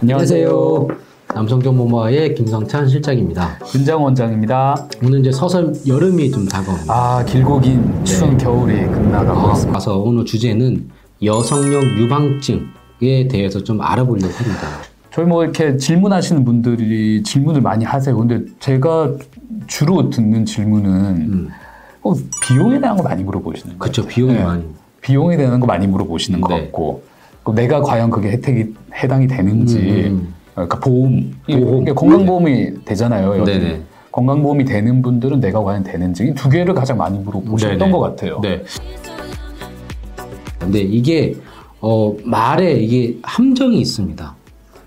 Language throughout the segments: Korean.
안녕하세요. 남성정보모아의 김성찬 실장입니다. 윤장 원장입니다. 오늘 이제 서서 여름이 좀 다가옵니다. 아 길고 긴 추운 겨울이 끝나가고 아, 있습니다. 가서 오늘 주제는 여성력 유방증에 대해서 좀 알아보려고 합니다. 저희 뭐 이렇게 질문하시는 분들이 질문을 많이 하세요. 근데 제가 주로 듣는 질문은 음. 어, 비용에 대한 거 많이 물어보시는. 그쵸, 비용이 네. 많이. 비용에 대한 거 많이 물어보시는 것 네. 같고 그 내가 과연 그게 혜택이 해당이 되는지 음. 그러니까 보험, 보험. 건강보험이 되잖아요. 여기. 네네. 건강보험이 되는 분들은 내가 과연 되는지 이 두 개를 가장 많이 물어보셨던 네네. 것 같아요. 네. 근데 이게 어, 말에 이게 함정이 있습니다.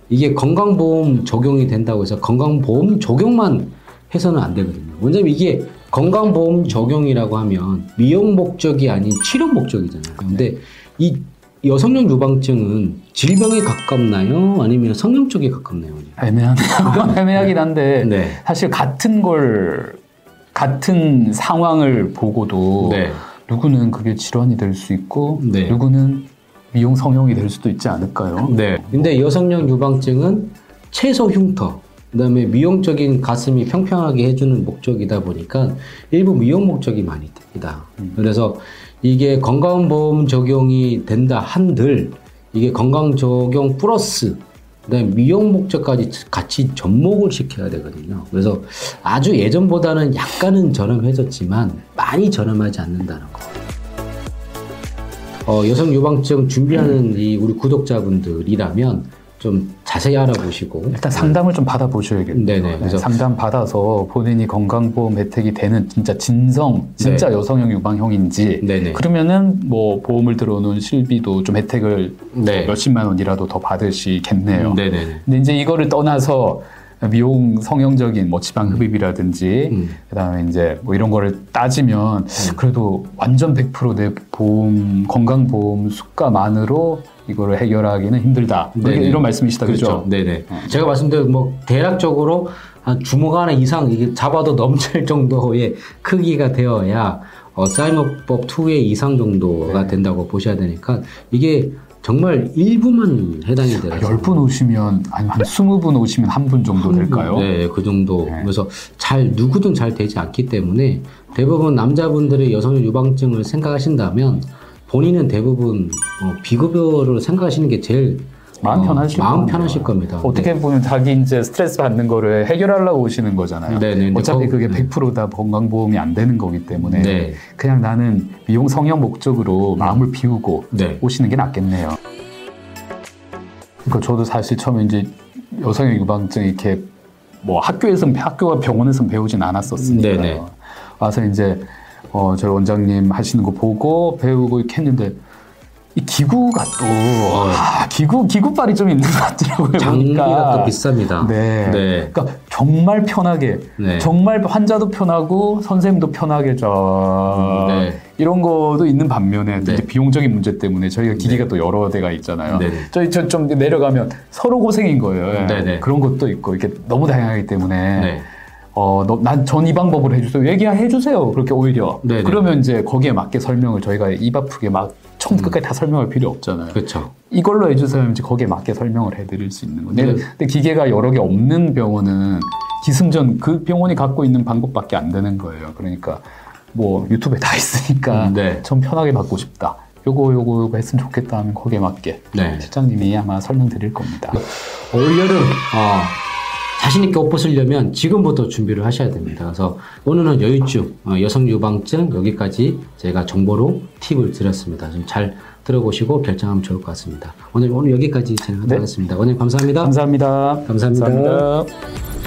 이게 건강보험 적용이 된다고 해서 건강보험 적용만 해서는 안 되거든요. 왜냐면 이게 건강보험 적용이라고 하면 미용 목적이 아닌 치료 목적이잖아요. 근데 이 여성용 유방증은 질병에 가깝나요? 아니면 성형 쪽에 가깝나요? 애매하네요. 애매하긴 한데 네. 사실 같은 걸 같은 상황을 보고도 네. 누구는 그게 질환이 될 수 있고 네. 누구는 미용 성형이 될 수도 있지 않을까요? 네. 근데 여성용 유방증은 채소 흉터, 그다음에 미용적인 가슴이 평평하게 해주는 목적이다 보니까 일부 미용 목적이 많이 됩니다. 그래서 이게 건강보험 적용이 된다 한들 이게 건강 적용 플러스 그다음에 미용 목적까지 같이 접목을 시켜야 되거든요. 그래서 아주 예전보다는 약간은 저렴해졌지만 많이 저렴하지 않는다는 거. 어, 여성 유방증 준비하는 이 우리 구독자분들이라면 좀 자세히 알아보시고 일단 상담을 좀 받아보셔야겠네요. 네네. 네, 그래서- 상담 받아서 본인이 건강보험 혜택이 되는 진짜 진성, 진짜 여성형 유방형인지 네네. 그러면은 뭐 보험을 들어놓은 실비도 좀 혜택을 네. 몇십만 원이라도 더 받으시겠네요. 네네네. 근데 이제 이거를 떠나서 미용 성형적인 뭐 지방 흡입이라든지 음. 그다음에 이제 뭐 이런 거를 따지면 그래도 완전 100%내 보험 건강 보험 수가만으로 이거를 해결하기는 힘들다. 네네. 이런 말씀이시다 그죠? 그렇죠. 네네. 제가 말씀드린 뭐 대략적으로 한 주먹 하나 이상 이게 잡아도 넘칠 정도의 크기가 되어야 어, 사이머법 2의 이상 정도가 네. 된다고 보셔야 되니까 이게 정말 일부만 해당이 돼요. 10분 오시면 아니 한 20분 오시면 한 분 정도 될까요? 네, 그 정도. 네. 그래서 잘 누구든 잘 되지 않기 때문에 대부분 남자분들의 여성 유방증을 생각하신다면 본인은 대부분 어, 비급여를 생각하시는 게 제일 마음 어, 편하실 마음 겁니다. 편하실 겁니다. 어떻게 보면 자기 이제 스트레스 받는 거를 해결하려고 오시는 거잖아요. 네네. 어차피 근데 그게 거- 100%다 건강보험이 안 되는 거기 때문에 네. 그냥 나는 미용 성형 목적으로 마음을 비우고 네. 오시는 게 낫겠네요. 그러니까 저도 사실 처음에 이제 여성의 유방증 이렇게 뭐 학교에서 학교와 병원에서 배우진 않았었으니까 네네. 와서 이제 어, 저희 원장님 하시는 거 보고 배우고 이렇게 했는데 이 기구가 또 아, 기구 기구빨이 좀 있는 것 같더라고요. 장비가 보니까. 또 비쌉니다. 네. 네. 그러니까 정말 편하게, 네. 정말 환자도 편하고 선생님도 편하게 저 네. 이런 거도 있는 반면에 또 네. 이제 비용적인 문제 때문에 저희가 기기가 또 여러 대가 있잖아요. 네네. 저희 저 좀 내려가면 서로 고생인 거예요. 네네. 그런 것도 있고 이렇게 너무 다양하기 때문에 네. 어, 난 전 이 방법을 해주세요. 얘기해 주세요. 그렇게 오히려. 네네. 그러면 이제 거기에 맞게 설명을 저희가 입 아프게 막 처음부터 끝까지 다 설명할 필요 없잖아요. 그렇죠. 이걸로 해주세요. 이제 거기에 맞게 설명을 해드릴 수 있는 건데. 네. 근데 기계가 여러 개 없는 병원은 기승전 그 병원이 갖고 있는 방법밖에 안 되는 거예요. 그러니까 뭐 유튜브에 다 있으니까 음, 네. 전 편하게 받고 싶다. 요거 요거 요거 했으면 좋겠다 하면 거기에 맞게 네. 실장님이 아마 설명 드릴 겁니다. 올 여름 어, 자신 있게 옷 벗으려면 지금부터 준비를 하셔야 됩니다. 그래서 오늘은 여유증, 어, 여성 유방증 여기까지 제가 정보로 팁을 드렸습니다. 좀 잘 들어보시고 결정하면 좋을 것 같습니다. 오늘 오늘 여기까지 진행하도록 네. 하겠습니다. 오늘 감사합니다. 감사합니다. 감사합니다. 감사합니다.